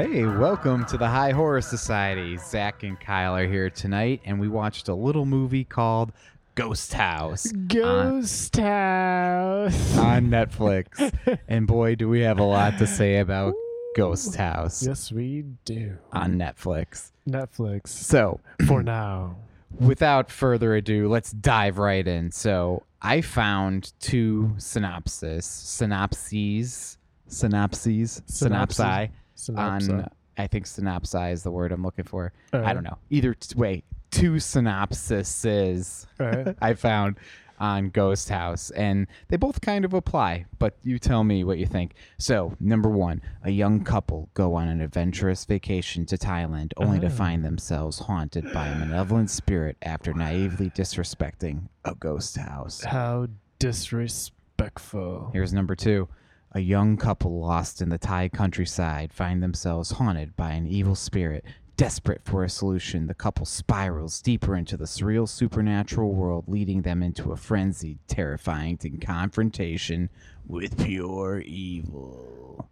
Hey, welcome to the High Horror Society. Zach and Kyle are here tonight, and we watched a little movie called Ghost House Ghost House. on Netflix. and boy, do we have a lot to say about Ghost House yes, we do. on Netflix. Netflix So, for now. without further ado, let's dive right in. So, I found two synopsis, synopses, synopses, Synopsis. synopsi Synopsis. on. I think synopsi is the word I'm looking for. I don't know. Either t- way, two synopsises Alright. I found on Ghost House, and they both kind of apply. But you tell me what you think. So, number one, a young couple go on an adventurous vacation to Thailand, only to Ah. find themselves haunted by a malevolent spirit after naively disrespecting a ghost house. How disrespectful. Here's number two. A young couple lost in the Thai countryside find themselves haunted by an evil spirit. Desperate for a solution, the couple spirals deeper into the surreal supernatural world, leading them into a frenzied, terrifying confrontation with pure evil.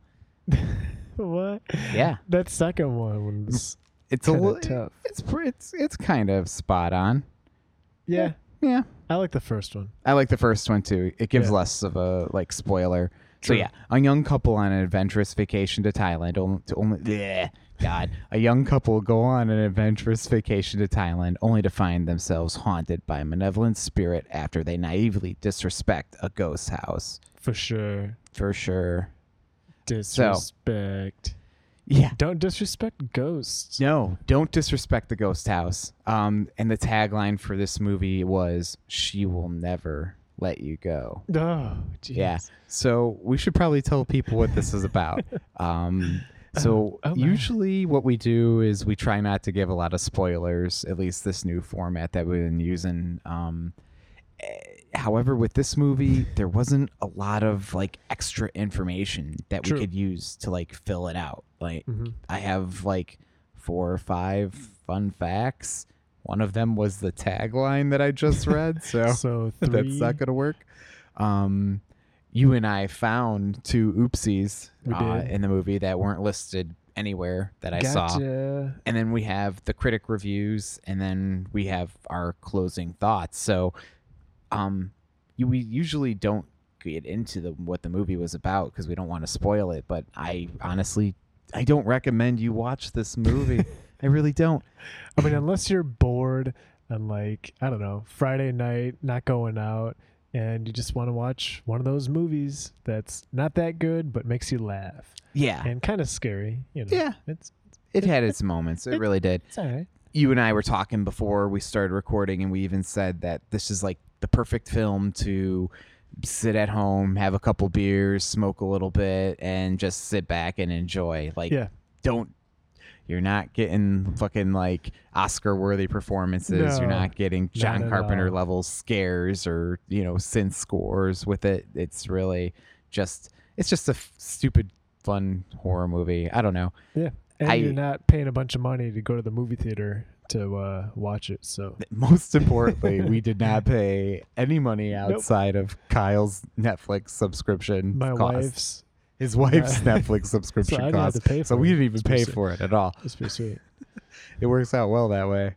What? Yeah, That second one was it's a little tough. It's it's it's kind of spot on. Yeah. Yeah, I like the first one. I like the first one too. It gives Yeah. less of a like spoiler. So yeah, a young couple on an adventurous vacation to Thailand. Only, to only bleh, God, a young couple go on an adventurous vacation to Thailand, only to find themselves haunted by a malevolent spirit after they naively disrespect a ghost house. For sure. For sure. Disrespect. Yeah. Don't disrespect ghosts. No, don't disrespect the ghost house. Um, and the tagline for this movie was "She will never let you go." Oh, jeez. Yeah. So we should probably tell people what this is about. Um, so Oh, my. usually what we do is we try not to give a lot of spoilers, at least this new format that we've been using. Um, eh, however, with this movie, there wasn't a lot of like extra information that True. we could use to like fill it out. Like Mhm. I have like four or five fun facts. One of them was the tagline that I just read. So So that's not gonna work. Um, you and I found two oopsies uh, in the movie that weren't listed anywhere that I saw, and then we have the critic reviews, and then we have our closing thoughts. So, um, you, we usually don't get into the what the movie was about because we don't want to spoil it. But I honestly, I don't recommend you watch this movie. I really don't. I mean, unless you're bored and like I don't know Friday night, not going out, and you just want to watch one of those movies that's not that good but makes you laugh Yeah, and kind of scary. You know, Yeah. it's it had its moments. It really did. it's all right. you and I were talking before we started recording, and we even said that this is like the perfect film to sit at home, have a couple beers, smoke a little bit, and just sit back and enjoy. Like, Yeah, don't. You're not getting fucking like Oscar worthy performances. You're not getting John at Carpenter level scares or, you know, synth scores with it. It's really just, it's just a f- stupid, fun horror movie. I don't know. yeah, and I- you're not paying a bunch of money to go to the movie theater to uh, watch it. So most importantly, we did not pay any money outside of Kyle's Netflix subscription. my cost. wife's his wife's. Netflix subscription I cost. So we didn't even pay pretty for it at all. It's pretty sweet. It works out well that way.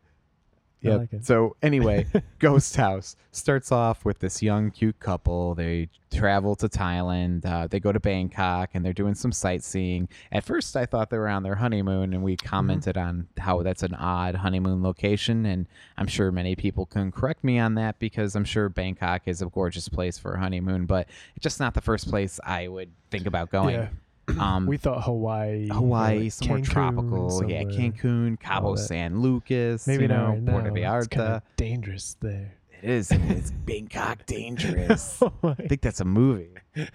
Yep. like. So anyway, Ghost House starts off with this young, cute couple. They travel to Thailand. Uh, they go to Bangkok and they're doing some sightseeing. At first, I thought they were on their honeymoon, and we Mm-hmm. commented on how that's an odd honeymoon location. And I'm sure many people can correct me on that because I'm sure Bangkok is a gorgeous place for a honeymoon, but it's just not the first place I would think about going. Yeah, Um, we thought Hawaii, Hawaii, like, somewhere Cancun, tropical. Yeah. Cancun, Cabo. San Lucas, Maybe you know, right Puerto Vallarta. dangerous there. It is. It's Bangkok Dangerous. Oh I think that's a movie.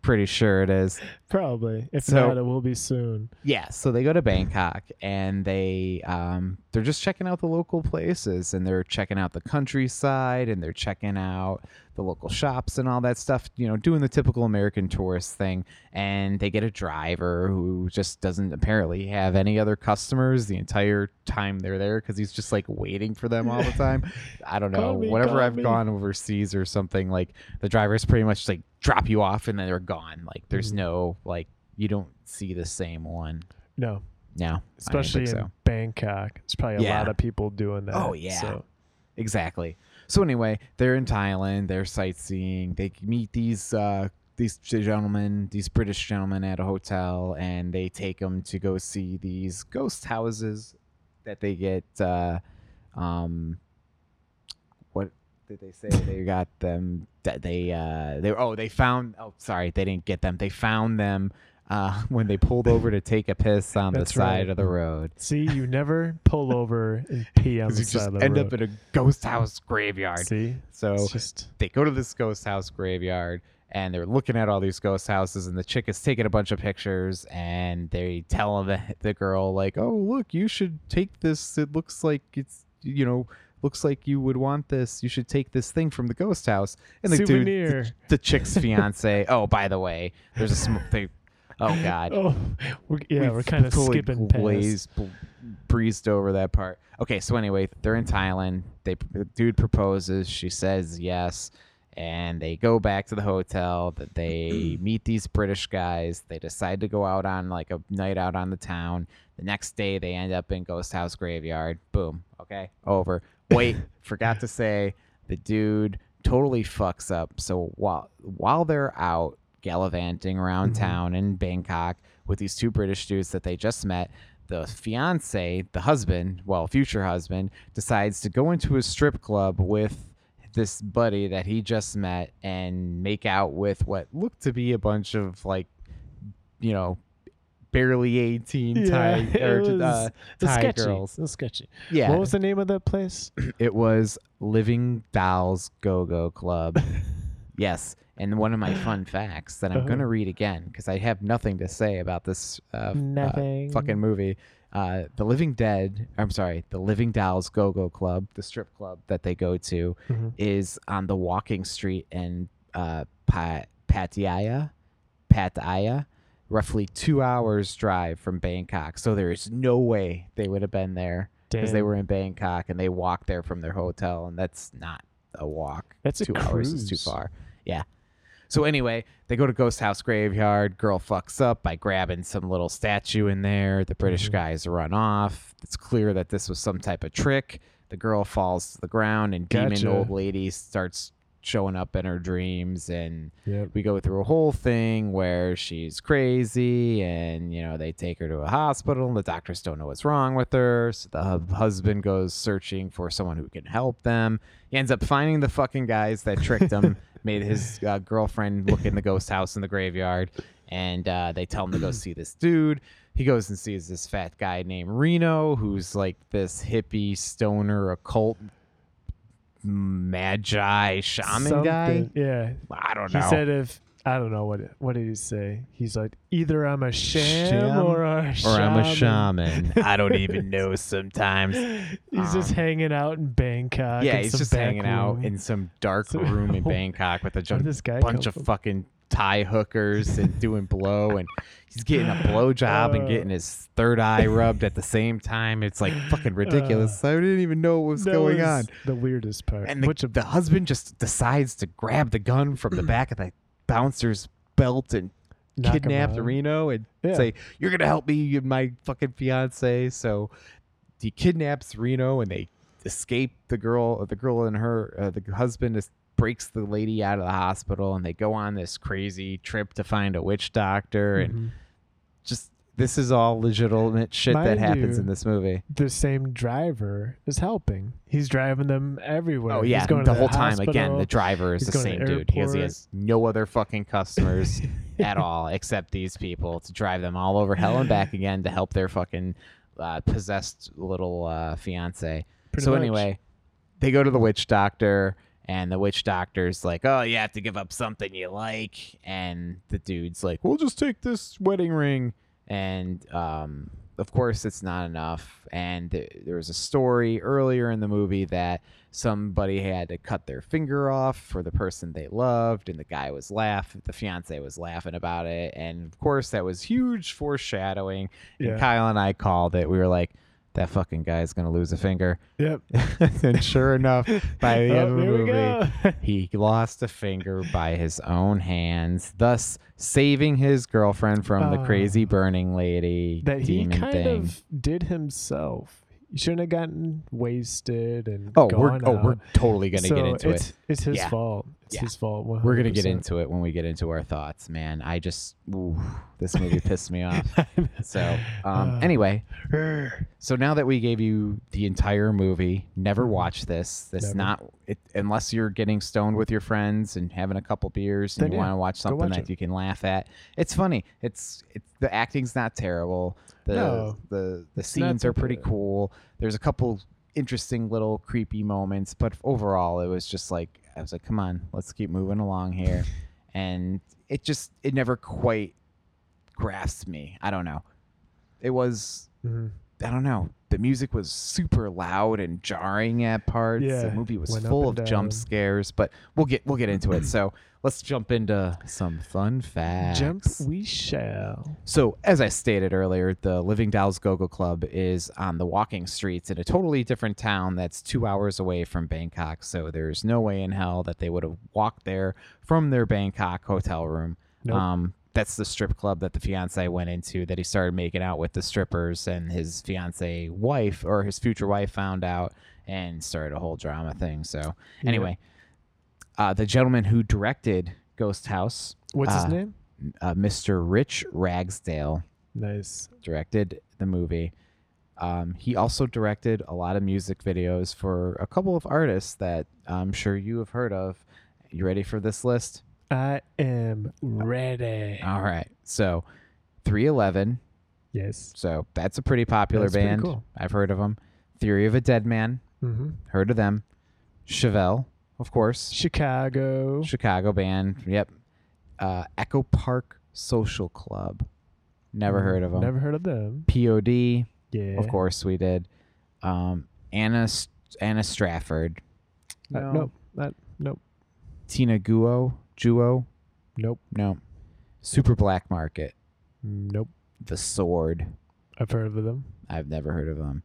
Pretty sure it is. Probably. If So- not, it will be soon. Yeah. So they go to Bangkok and they um they're just checking out the local places and they're checking out the countryside and they're checking out the local shops and all that stuff. You know, doing the typical American tourist thing. And they get a driver who just doesn't apparently have any other customers the entire time they're there because he's just like waiting for them all the time. I don't know. Me, Whenever I've me. gone overseas or something, like the drivers pretty much like drop you off and then they're gone. Like there's Mhm. no like you don't see the same one No, No, especially in so. Bangkok. It's probably a Yeah. lot of people doing that. Oh, yeah. So Exactly. So anyway, they're in Thailand. They're sightseeing. They meet these uh, these gentlemen, these British gentlemen, at a hotel, and they take them to go see these ghost houses that they get. Uh, um, did they say? they got them. That they uh, they oh they found. Oh, sorry, they didn't get them. They found them. Uh, when they pulled over to take a piss on the side right. of the road. see, you never pull over and pee on the you side of the end road. up in a ghost house graveyard. see, So just they go to this ghost house graveyard and they're looking at all these ghost houses and the chick is taking a bunch of pictures and they tell the, the girl like oh look you should take this it looks like it's you know looks like you would want this you should take this thing from the ghost house and the dude the, the chick's fiance oh by the way there's a sm- they, oh god Oh, we're, yeah, We've we're kind of totally skipping past. glazed, breezed over that part. Okay, so anyway, they're in Thailand. They the dude proposes. She says yes, and they go back to the hotel. That they meet these British guys. They decide to go out on like a night out on the town. The next day, they end up in Ghost House Graveyard. Boom. Okay, over. Wait, forgot to say the dude totally fucks up. So while while they're out gallivanting around Mhm. town in Bangkok with these two British dudes that they just met, the fiance, the husband, well, future husband, decides to go into a strip club with this buddy that he just met and make out with what looked to be a bunch of like, you know, barely 18 Thai or was- uh, Thai sketchy. girls. It was sketchy. Yeah. What was the name of that place? It was Living Dolls Go Go Club. yes. And one of my fun facts that I'm Uh-huh. going to read again because I have nothing to say about this uh, f- uh, Nothing. fucking movie. Uh, the Living Dead, I'm sorry, the Living Dolls Go Go Club, the strip club that they go to, Mhm. is on the walking street in uh, pa- Pattaya, Pattaya, roughly two hours drive from Bangkok. So there is no way they would have been there because they were in Bangkok and they walked there from their hotel, and that's not a walk. That's a two hours is too far. Yeah. So anyway, they go to Ghost House Graveyard. Girl fucks up by grabbing some little statue in there. The British Mhm. guys run off. It's clear that this was some type of trick. The girl falls to the ground, and demon old lady starts showing up in her dreams and Yep. we go through a whole thing where she's crazy and you know they take her to a hospital and the doctors don't know what's wrong with her. So the husband goes searching for someone who can help them. He ends up finding the fucking guys that tricked him made his uh, girlfriend look in the ghost house in the graveyard and uh, they tell him to go see this dude. He goes and sees this fat guy named reno who's like this hippie stoner occult magi shaman guy Yeah. i don't know. He said if I don't know what what did he say? He's like either I'm a sham, Sham or a or I'm a shaman. shaman. I don't even know sometimes. He's just Um, hanging out in Bangkok. yeah, in he's some just back hanging out in some dark So- room in Bangkok with a this guy bunch come of from? fucking Thai hookers and doing blow, and he's getting a blow job and Uh. getting his third eye rubbed at the same time. It's like fucking ridiculous. I didn't even know what was going was on. The weirdest part. And the, Which the husband just decides to grab the gun from the back of the bouncer's belt and kidnap. Reno and Yeah. say, "You're gonna help me and my fucking fiance." So he kidnaps Reno and they escape. The girl, the girl and her, uh, the husband is, breaks the lady out of the hospital, and they go on this crazy trip to find a witch doctor. And Mhm. just this is all legitimate shit that happens you, in this movie. the same driver is helping. He's driving them everywhere. Oh He's yeah, going the whole time again, the driver is He's the same dude. He has, he has no other fucking customers at all except these people to drive them all over hell and back again to help their fucking uh, possessed little uh, fiance. Pretty so much. anyway, they go to the witch doctor, and the witch doctor's like, "Oh, you have to give up something you like," and the dude's like, "We'll just take this wedding ring," and um, of course, it's not enough. And th- there was a story earlier in the movie that somebody had to cut their finger off for the person they loved, and the guy was laugh, the fiance was laughing about it, and of course, that was huge foreshadowing. Yeah. And Kyle and I called it. We were like, that fucking guy's gonna lose a finger. Yep. and sure enough, by the Oh, end of the movie, he lost a finger by his own hands, thus saving his girlfriend from the Oh. crazy burning lady that he kind thing. of did himself. He shouldn't have gotten wasted and oh, we're gone oh we're totally gonna so get into it's, it. It's his Yeah. fault. It's Yeah. his fault. We're gonna get into it when we get into our thoughts, man. I just ooh, this movie pissed me off. So um, Uh. anyway, so now that we gave you the entire movie, never Mhm. watch this. This Never. not it, unless you're getting stoned with your friends and having a couple beers and Then you yeah, want to watch something watch that it. you can laugh at. It's funny. It's it's the acting's not terrible. The No, the the scenes are pretty cool. There's a couple interesting little creepy moments, but overall it was just like I was like, come on, let's keep moving along here. and it just it never quite grasped me. I don't know. It was Mhm. I don't know. The music was super loud and jarring at parts. Yeah, the movie was full of jump scares, but we'll get we'll get into it. So let's jump into some fun facts. Jump we shall. So, as I stated earlier, the Living Dolls Go-Go Club is on the walking streets in a totally different town that's two hours away from Bangkok. So, there's no way in hell that they would have walked there from their Bangkok hotel room. Nope. Um, that's the strip club that the fiance went into that he started making out with the strippers, and his fiance wife or his future wife found out and started a whole drama thing. So, Yeah. anyway, uh, the gentleman who directed Ghost House, What's his uh, name? uh, Mr. Rich Ragsdale, Nice. directed the movie. Um, he also directed a lot of music videos for a couple of artists that I'm sure you have heard of. You ready for this list? I am ready. All right. So, 311. yes. So, that's a pretty popular That's pretty band. cool. I've heard of them. Theory of a Dead Man. hmm Heard of them. Chevelle, of course. Chicago. Chicago band. Yep. Uh, Echo Park Social Club. Never heard of them. Never heard of them. POD. Yeah. Of course we did. Um, Anna Anna Strafford, Uh, No. Nope. Not. Nope. Tina Guo, Juo, Nope. no, Super Black Market, Nope. The Sword. I've heard of them. I've never heard of them.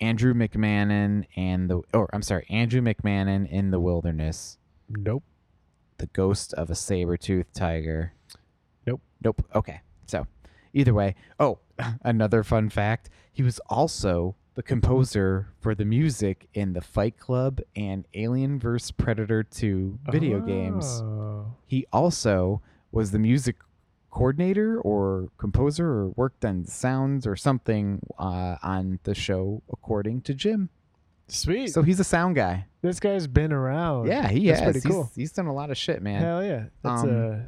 Andrew McMahon and the or I'm sorry, Andrew McMahon in the Wilderness, Nope. The Ghost of a Saber-toothed Tiger. Nope. Nope. Okay. So, either way, oh, another fun fact, he was also the composer for the music in the Fight Club and Alien vs Predator 2 video games. Oh. He also was the music coordinator or composer or worked on sounds or something uh, on the show according to Jim. Sweet. So he's a sound guy. this guy's been around. Yeah, he That's has. pretty He's, cool. he's done a lot of shit, man. Hell yeah. That's Um, a,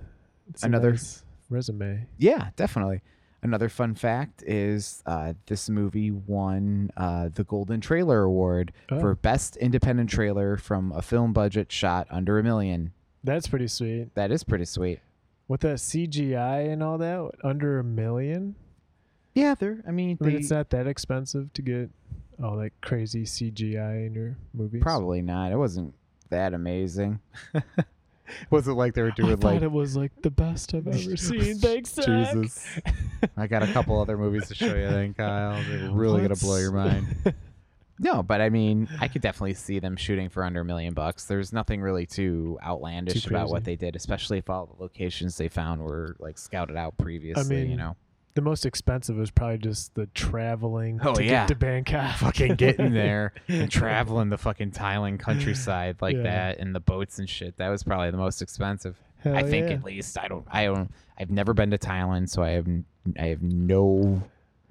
that's another- a nice resume. Yeah, definitely. Another fun fact is uh, this movie won uh, the Golden Trailer Award Oh. for Best Independent Trailer from a film budget shot under a million. That's pretty sweet. That is pretty sweet. With that CGI and all that, under a million. Yeah, they're. I mean, I mean, they it's not that expensive to get all that crazy CGI in your movies. probably not. It wasn't that amazing. wasn't like they were I doing thought like it was like the best I've ever seen. Thanks, Zach. Jesus. I got a couple other movies to show you then, Kyle. They're really gonna blow your mind. No, but I mean, I could definitely see them shooting for under a million bucks. There's nothing really too outlandish Too about what they did, especially if all the locations they found were like scouted out previously. you mean, you know, the most expensive was probably just the traveling Oh, to yeah. get to Bangkok. fucking getting there and traveling the fucking Thailand countryside like Yeah. that and the boats and shit. That was probably the most expensive. Hell I think yeah. at least. I don't. I don't. I've never been to Thailand, so I have. I have no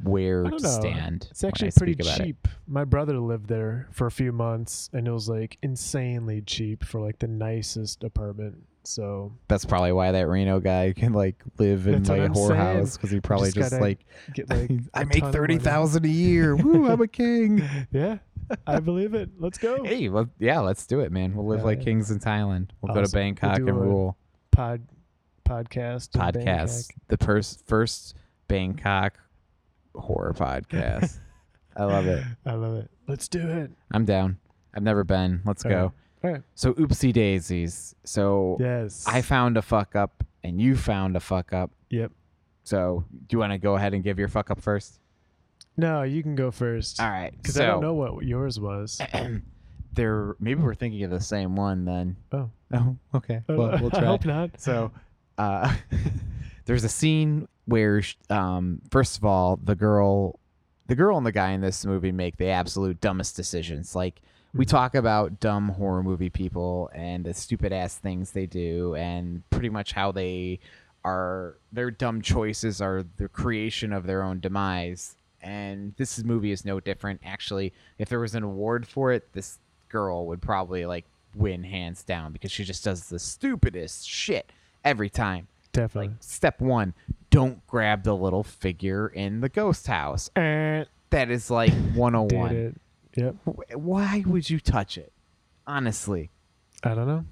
where to know. stand. It's actually pretty speak about it. cheap. My brother lived there for a few months, and it was like insanely cheap for like the nicest apartment. So That's probably why that Reno guy can like live in like a whorehouse because he probably just just, like get like I make thirty money. a year. Woo! I'm a king. Yeah, I believe it. Let's go. hey, well, yeah, let's do it, man. We'll live Hell like yeah. kings in Thailand. We'll go to Awesome. We'll Bangkok and rule. Pod podcast. Podcast, the pers- first Bangkok horror podcast. I love it. I love it. Let's do it. I'm down. I've never been. Let's All go. right. Right. So oopsie daisies. So Yes. I found a fuck up and you found a fuck up. Yep. So do you want to go ahead and give your fuck up first? No, you can go first. All right. Because so, I don't know what yours was. there, maybe we're thinking of the same one then. Oh. Oh, okay. Uh, Well, we'll I try. hope not. So, uh, there's a scene where, um, first of all, the girl, the girl and the guy in this movie make the absolute dumbest decisions. Like we talk about dumb horror movie people and the stupid ass things they do, and pretty much how they are their dumb choices are the creation of their own demise. And this movie is no different. Actually, if there was an award for it, this girl would probably like win hands down because she just does the stupidest shit every time. Definitely. Like step one, don't grab the little figure in the ghost house. Eh, That is like did 101. Yep. Why would you touch it? Honestly, I don't know.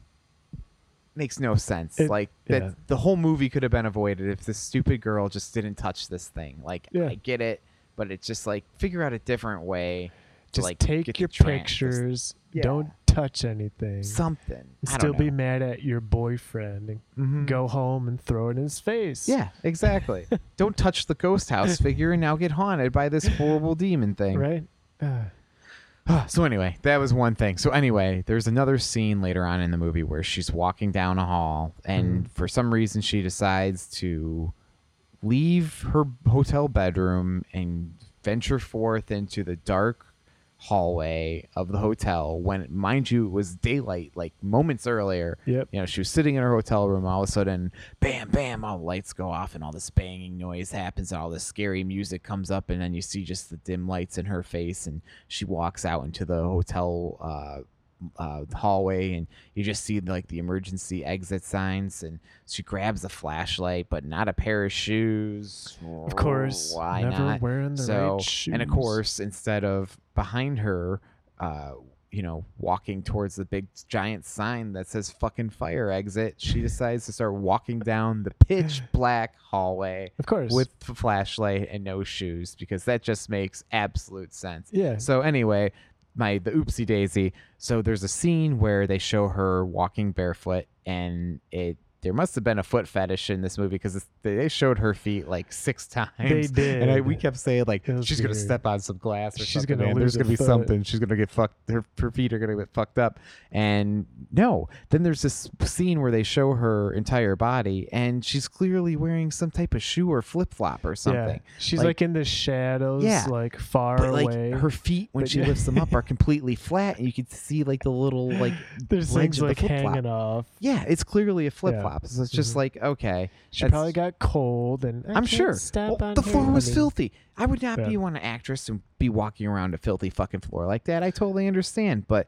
makes no sense. It- like that yeah. the whole movie could have been avoided if this stupid girl just didn't touch this thing. Like Yeah. I get it, but it's just like figure out a different way to Just like take your pictures. Yeah. Don't touch anything. something. still be mad at your boyfriend and Mhm. go home and throw it in his face. Yeah, exactly. Don't touch the ghost house figure and now get haunted by this horrible demon thing. Right? Ah, so anyway, that was one thing. So anyway, there's another scene later on in the movie where she's walking down a hall and Mhm. for some reason she decides to leave her hotel bedroom and venture forth into the dark hallway of the hotel when mind you it was daylight like moments earlier Yep. you know she was sitting in her hotel room all of a sudden bam bam all the lights go off and all this banging noise happens and all this scary music comes up and then you see just the dim lights in her face and she walks out into the hotel uh, uh, hallway and you just see like the emergency exit signs and she grabs a flashlight but not a pair of shoes Of course. why never not wearing the so right shoes. and of course instead of behind her uh you know walking towards the big giant sign that says fucking fire exit she decides to start walking down the pitch black hallway Of course. with a flashlight and no shoes because that just makes absolute sense yeah. so anyway my the oopsie daisy so there's a scene where they show her walking barefoot and it there must have been a foot fetish in this movie because they showed her feet like six times They did. and I, we kept saying like she's gonna step on some glass or She's something. gonna man. There's gonna be foot. something. She's gonna get fucked. Her, her feet are gonna get fucked up. And no, then there's this scene where they show her entire body, and she's clearly wearing some type of shoe or flip flop or something. Yeah. She's Like- like, in the shadows, Yeah. like far But like away. her feet, when But she yeah. lifts them up, are completely flat, and you can see like the little like There's ledge things of the like flip-flop. hanging off. yeah, it's clearly a flip flop. So it's just Mhm. like okay, She probably got cold, and I I'm sure Step Well, on the floor was filthy. I would not Yeah. be one actress and be walking around a filthy fucking floor like that. I totally understand, but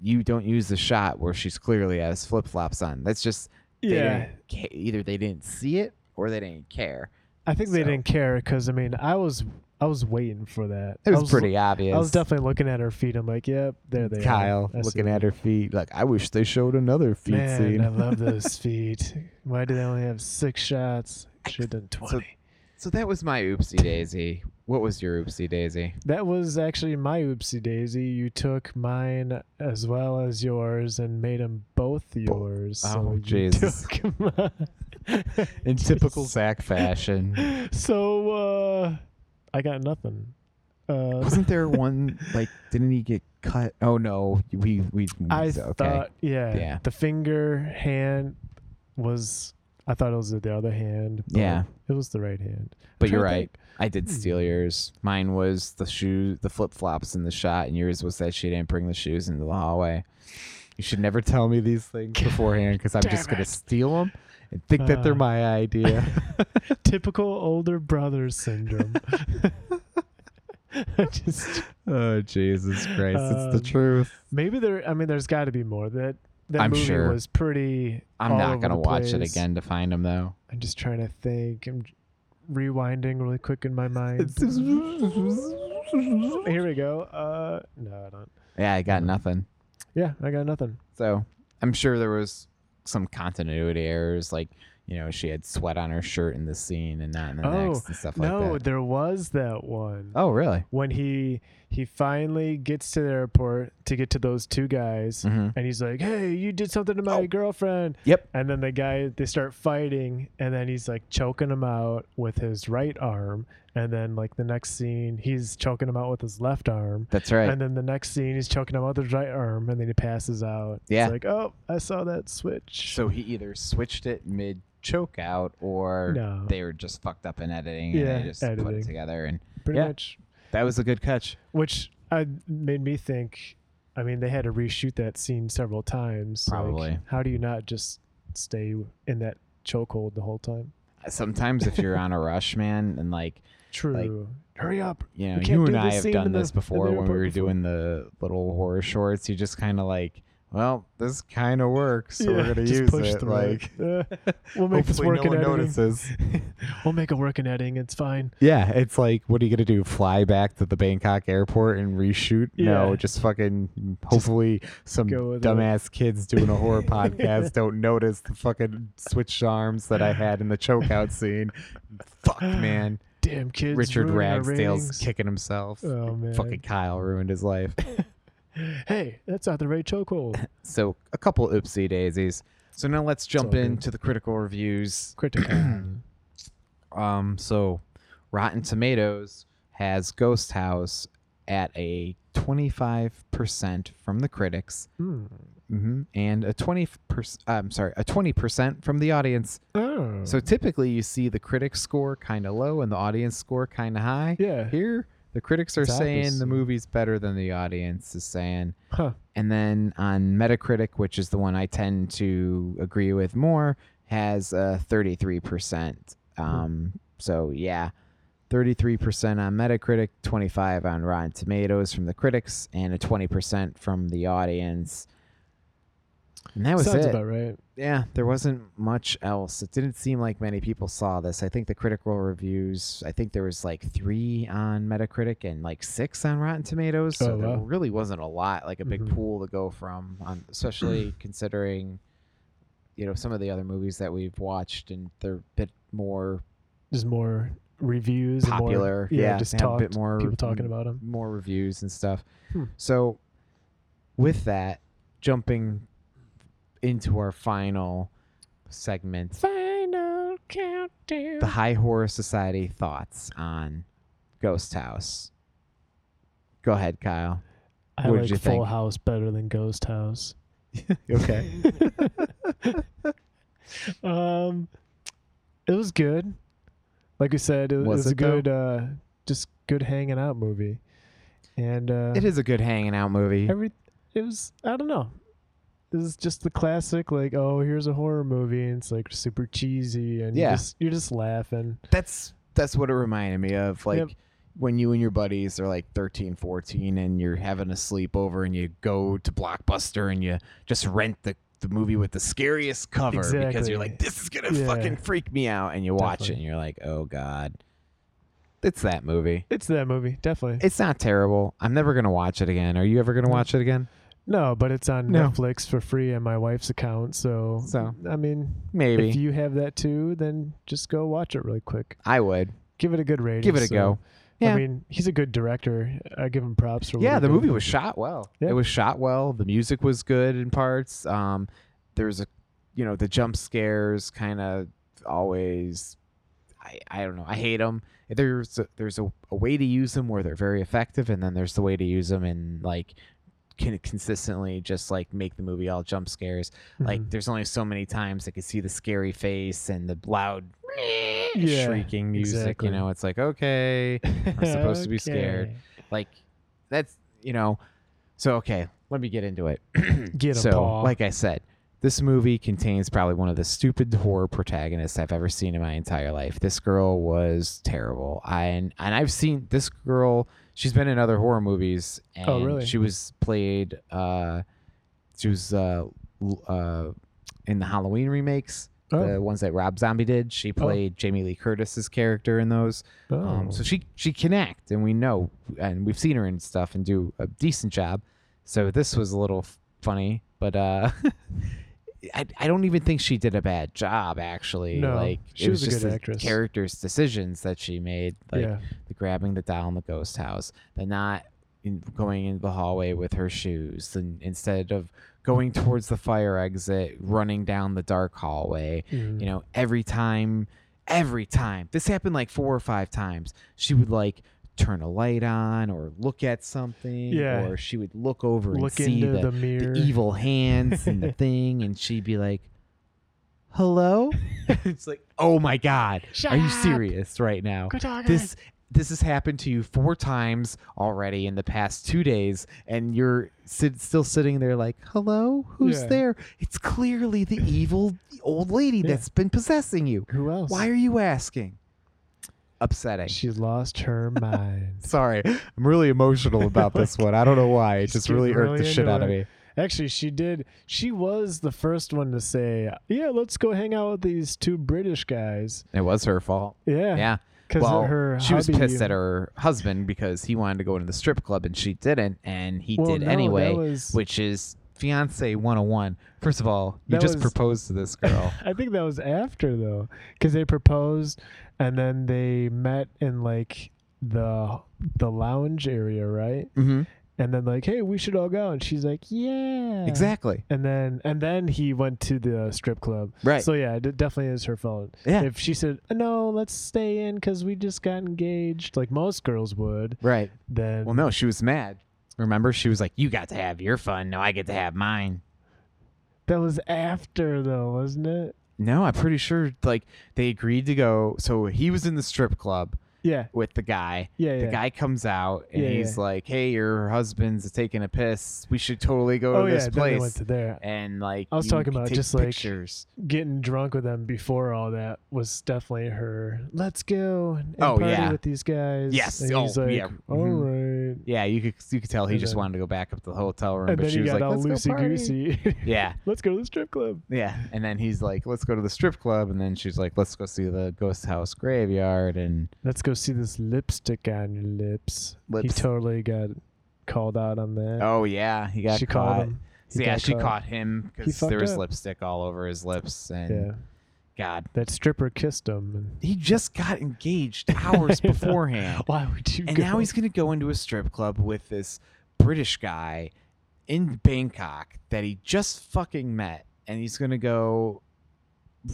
you don't use the shot where she's clearly has flip flops on. That's just they Yeah, either they didn't see it or they didn't care. I think they didn't care because I mean, I was I was waiting for that. It I was, pretty obvious. I was definitely looking at her feet. I'm like, yep, there they Kyle are. Kyle looking at her feet like I wish they showed another feet Man, scene. I love those feet. Why do they only have six shots? Should have done twenty. so that was my oopsie daisy. What was your oopsie daisy? That was actually my oopsie daisy. You took mine as well as yours and made them both yours. Oh, so you Jesus. took mine. In typical Zach fashion. So uh, I got nothing. Uh, Wasn't there one like didn't he get cut? Oh no, we we I okay. thought, yeah, Yeah. the finger hand was. I thought it was the other hand. Yeah. it was the right hand. But you're right. I did Hmm. steal yours. Mine was the shoe, the flip flops in the shot, and yours was that she didn't bring the shoes into the hallway. You should never tell me these things beforehand because I'm just Damn gonna steal them and think that they're Uh. my idea. Typical older brother syndrome. Just oh Jesus Christ! it's Um, the truth. maybe there. I mean, there's got to be more. That that I'm movie sure. was pretty. I'm not gonna watch it again to find them though. I'm just trying to think. I'm rewinding really quick in my mind. Here we go. Uh, no, I don't. Yeah, I got nothing. Yeah, I got nothing. So I'm sure there was some continuity errors, like you know she had sweat on her shirt in this scene and not in the Oh, next and stuff like no, that. there was that one Oh really? when he he finally gets to the airport to get to those two guys, Mhm. and he's like, "Hey, you did something to my Oh. girlfriend." Yep. And then the guy they start fighting, and then he's like choking him out with his right arm, and then like the next scene he's choking him out with his left arm. That's right. And then the next scene, he's choking him out with his right arm, and then he passes out. Yeah. It's like, oh, I saw that switch. So he either switched it mid choke out or No. they were just fucked up in editing and they just put it together and Pretty yeah. much. That was a good catch. Which I made me think. I mean, they had to reshoot that scene several times. Like, Probably. how do you not just stay in that chokehold the whole time? Uh, sometimes if you're on a rush, man, and like True. Hurry up. you know, you and I have done this the before when we were before. doing the little horror shorts. You just kind of like, well, this kind of works, so we're gonna use push it. Like, it. We'll make this work no in editing. notices. we'll make it work in editing. It's fine. Yeah, it's like, what are you gonna do? Fly back to the Bangkok airport and reshoot? No, just fucking. Hopefully, some go with it. dumbass kids doing a horror podcast don't notice the fucking switched arms that I had in the chokeout scene. Fuck, man. Damn kids. Richard Ragsdale's kicking himself. Oh man. Fucking Kyle ruined his life. Hey, that's not the right chokehold. So a couple oopsie daisies. So now let's jump into the critical reviews. Critical. Um, so Rotten Tomatoes has Ghost House at a 25% from the critics Hmm. hmm and a 20 percent I'm sorry, a 20% from the audience. Oh. So typically you see the critics score kind of low and the audience score kind of high. yeah. Here, the critics are It's saying opposite. the movie's better than the audience is saying. Huh. And then on Metacritic, which is the one I tend to agree with more, has a 33%. Um, so yeah, 33% on Metacritic, 25 on Rotten Tomatoes from the critics, and a 20% from the audience. And that was Sounds it. about right. Yeah, there wasn't much else. It didn't seem like many people saw this. I think the critical reviews, I think there was like three on Metacritic and like six on Rotten Tomatoes. So Oh, there really wasn't a lot, like a big Mhm. pool to go from, on, especially considering, you know, some of the other movies that we've watched and they're a bit more There's more reviews. and more- popular. yeah, just have a bit more people talking about them. more reviews and stuff. Hmm. So, with that, jumping into our final segment, Final countdown. the High Horror Society thoughts on Ghost House. Go ahead, Kyle. I what like you Full think? House better than Ghost House. Okay. um, it was good. Like we said, it Was was, it, a good, uh, just good hanging out movie. And uh, it is a good hanging out movie. every it was I don't know. This is just the classic like oh here's a horror movie and it's like super cheesy and Yeah. you're just you're just laughing. That's that's what it reminded me of. Like Yep. when you and your buddies are like 13, 14 and you're having a sleepover and you go to Blockbuster and you just rent the the movie with the scariest cover because you're like, this is gonna Yeah. fucking freak me out, and you watch it and you're like, oh god, it's that movie. It's that movie definitely. It's not terrible. I'm never gonna watch it again. Are you ever gonna mm. watch it again? No, but it's on No. Netflix for free on my wife's account. So So I mean, maybe if you have that too, then just go watch it really quick. I would Give it a good rating. give it a so- go. Yeah. I mean, he's a good director. I give him props for. what yeah he the did. movie was shot well Yeah. it was shot well the music was good in parts um there's a you know the jump scares kind of always I, I don't know i hate them there's a, there's a, a way to use them where they're very effective and then there's the way to use them and like can consistently just like make the movie all jump scares like Mhm. there's only so many times i could see the scary face and the loud Yeah, shrieking music exactly. you know it's like okay I'm supposed to be scared. Like that's you know so okay let me get into it Get so like i said this movie contains probably one of the stupid horror protagonists i've ever seen in my entire life this girl was terrible I, and, and i've seen this girl she's been in other horror movies and Oh, really? she was played uh she was uh, uh in the halloween remakes Oh. the ones that rob zombie did she played jamie lee curtis's character in those Oh. um, so she she can act, and we know, and we've seen her and stuff, and do a decent job. So this was a little f- funny, but uh, I I don't even think she did a bad job. Actually, No, like she it was was, a just good the actress. character's decisions that she made, like yeah. the grabbing the doll in the ghost house, the not in, going into the hallway with her shoes, and instead of going towards the fire exit, running down the dark hallway. Mhm. You know, every time, every time this happened like four or five times, she would like turn a light on or look at something, Yeah. or she would look over and see the, the, the evil hands and the thing, and she'd be like, "Hello." it's like, oh my god, Shut are you serious right now? This this has happened to you four times already in the past two days, and you're sit, still sitting there like, "Hello, who's Yeah. there?" It's clearly the evil old lady Yeah. that's been possessing you. Who else? Why are you asking? Upsetting. She lost her mind. Sorry, I'm really emotional about this one. I don't know why. It Just just really irked really the shit into out of me. Actually, she did. She was the first one to say, "Yeah, let's go hang out with these two British guys." It was her fault. Yeah, Yeah. because Well, her she was pissed at her husband because he wanted to go into the strip club and she didn't, and he Well, did no, anyway, was- which is fiance 101. First of all, you That just was- proposed to this girl. I think that was after though, because they proposed and then they met in like the the lounge area, right? mm-hmm. And then like, hey, we should all go, and she's like, yeah, Exactly. And then and then he went to the strip club. Right. So yeah, it definitely is her fault. Yeah. If she said no, let's stay in because we just got engaged, like most girls would, right. then Well, no, she was mad. Remember, she was like, "You got to have your fun. No, I get to have mine." that was after though, wasn't it? No, I'm pretty sure like they agreed to go. So he was in the strip club Yeah. with the guy. Yeah. The yeah. guy comes out and Yeah, he's yeah. like, "Hey, your husband's taking a piss. We should totally go oh to this Then they place." went to there. and like, I was talking about just, like, pictures. getting drunk with them before all that was definitely her. Let's go and Oh, party yeah. with these guys. Yes. and Oh, he's like, yeah. all Mhm. right. Yeah, you could you could tell he And just then- wanted to go back up to the hotel room, And but then she he was got like, all "Let's go loosey party." goosey. Yeah, Let's go to the strip club. yeah. And then he's like, "Let's go to the strip club," and then she's like, "Let's go see the ghost house graveyard." And Let's go see this lipstick on your lips. He totally got called out on that. oh yeah, he got she caught. called him. He So yeah, got she caught. him because fucked there was up. lipstick all over his lips, and Yeah. God, That stripper kissed him. And he just got engaged hours beforehand, Why would you and go? now he's gonna go into a strip club with this British guy in Bangkok that he just fucking met, and he's gonna go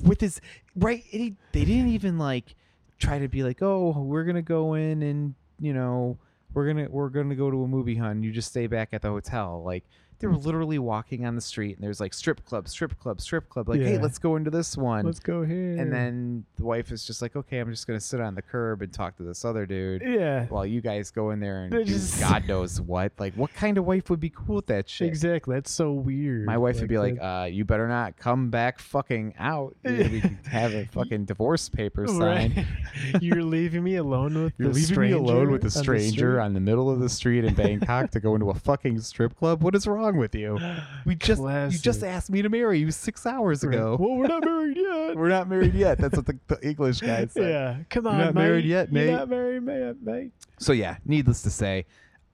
with his right. and He, they didn't even like try to be like, oh, we're gonna go in and you know we're gonna we're gonna go to a movie, hun. You just stay back at the hotel, like. They were literally walking on the street, and there's like strip club, strip club, strip club. Like, hey, let's go into this one. Let's go here. And then the wife is just like, okay, I'm just gonna sit on the curb and talk to this other dude yeah, while you guys go in there and do just- God knows what. Like, what kind of wife would be cool with that shit? exactly. That's so weird. My wife would be like, uh, you better not come back fucking out. You're have a fucking divorce paper signed. Right. You're leaving me alone with You're the leaving me alone with a stranger on the on the middle of the street in Bangkok to go into a fucking strip club. What is wrong with you? We just you just asked me to marry you six hours ago. Well, we're not married yet. We're not married yet. That's what the, the English guy said. yeah, come You're on, not married yet, mate. You're not married yet, mate. So yeah, needless to say,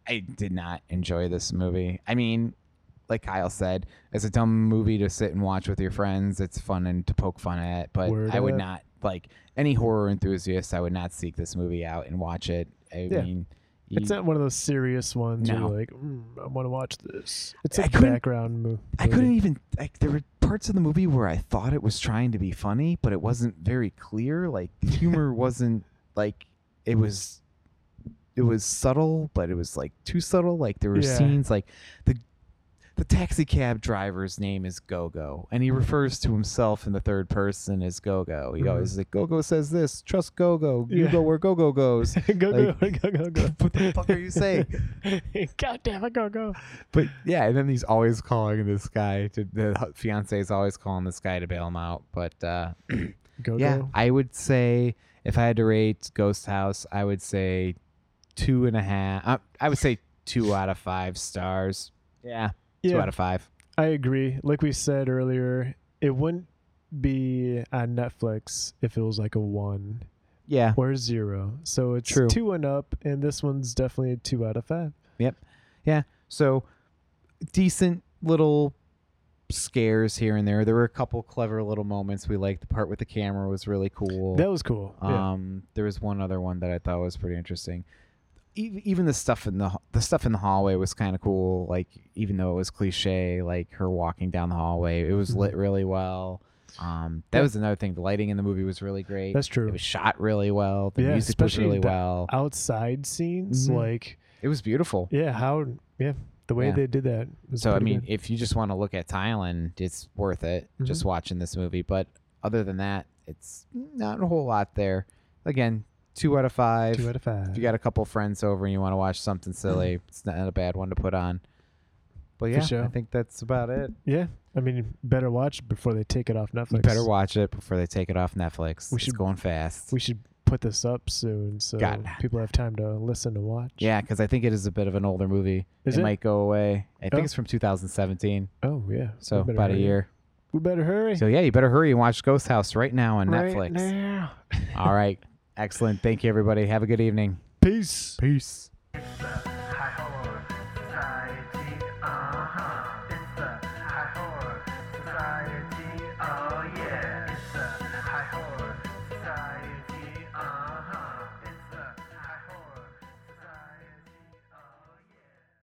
I did not enjoy this movie. I mean, like Kyle said, it's a dumb movie to sit and watch with your friends. It's fun and to poke fun at, but Word I would up. not like any horror enthusiast. I would not seek this movie out and watch it. I Yeah. mean, It's not one of those serious ones No. you're like, mm, I want to watch this. It's a background movie. I couldn't even like there were parts of the movie where I thought it was trying to be funny, but it wasn't very clear. Like the humor wasn't like it was it was subtle, but it was like too subtle. Like there were Yeah. scenes like the the taxi cab driver's name is Gogo, and he refers to himself in the third person as Gogo. He Mhm. always like Gogo says this, trust Gogo, you Yeah. go where Gogo goes. go, Like- go, go, what the fuck are you saying? God damn it, go, go. But yeah, and then he's always calling this guy to the fiance is always calling this guy to bail him out. But uh, Go, yeah. I would say if I had to rate Ghost House, I would say two and a half. Uh, I would say two out of five stars. Yeah, two out of five. I agree. Like we said earlier, it wouldn't be on Netflix if it was like a one Yeah, or zero. So it's True. two and up, and this one's definitely a two out of five. Yep. Yeah. so decent little scares here and there. There were a couple clever little moments we liked. The part with the camera was really cool. That was cool. yeah. Um, there was one other one that I thought was pretty interesting. Even the stuff in the the stuff in the hallway was kind of cool. Like even though it was cliche, like her walking down the hallway, it was Mhm. lit really well. Um, that Yeah. was another thing. The lighting in the movie was really great. That's true. It was shot really well. The Yeah, music was really the well. Outside scenes, Mhm. like It was beautiful. yeah, how yeah, the way Yeah. they did that. Was So I mean, good. if you just want to look at Thailand, it's worth it just Mhm. watching this movie. But other than that, it's not a whole lot there. Again, two out of five. two out of five. if you got a couple friends over and you want to watch something mm-hmm. silly, it's not a bad one to put on. But yeah, I think that's about it. yeah, I mean, better watch before they take it off Netflix. You better watch it before they take it off Netflix. We it's should- going fast. We should put this up soon so people have time to listen to watch. yeah, because I think it is a bit of an older movie. Is it, it? might go away. I think Oh. it's from 2017, Oh yeah. so about a year. We better hurry. So yeah, you better hurry and watch Ghost House right now on Right Netflix. now. All right, excellent. Thank you, everybody. Have a good evening. Peace. Peace.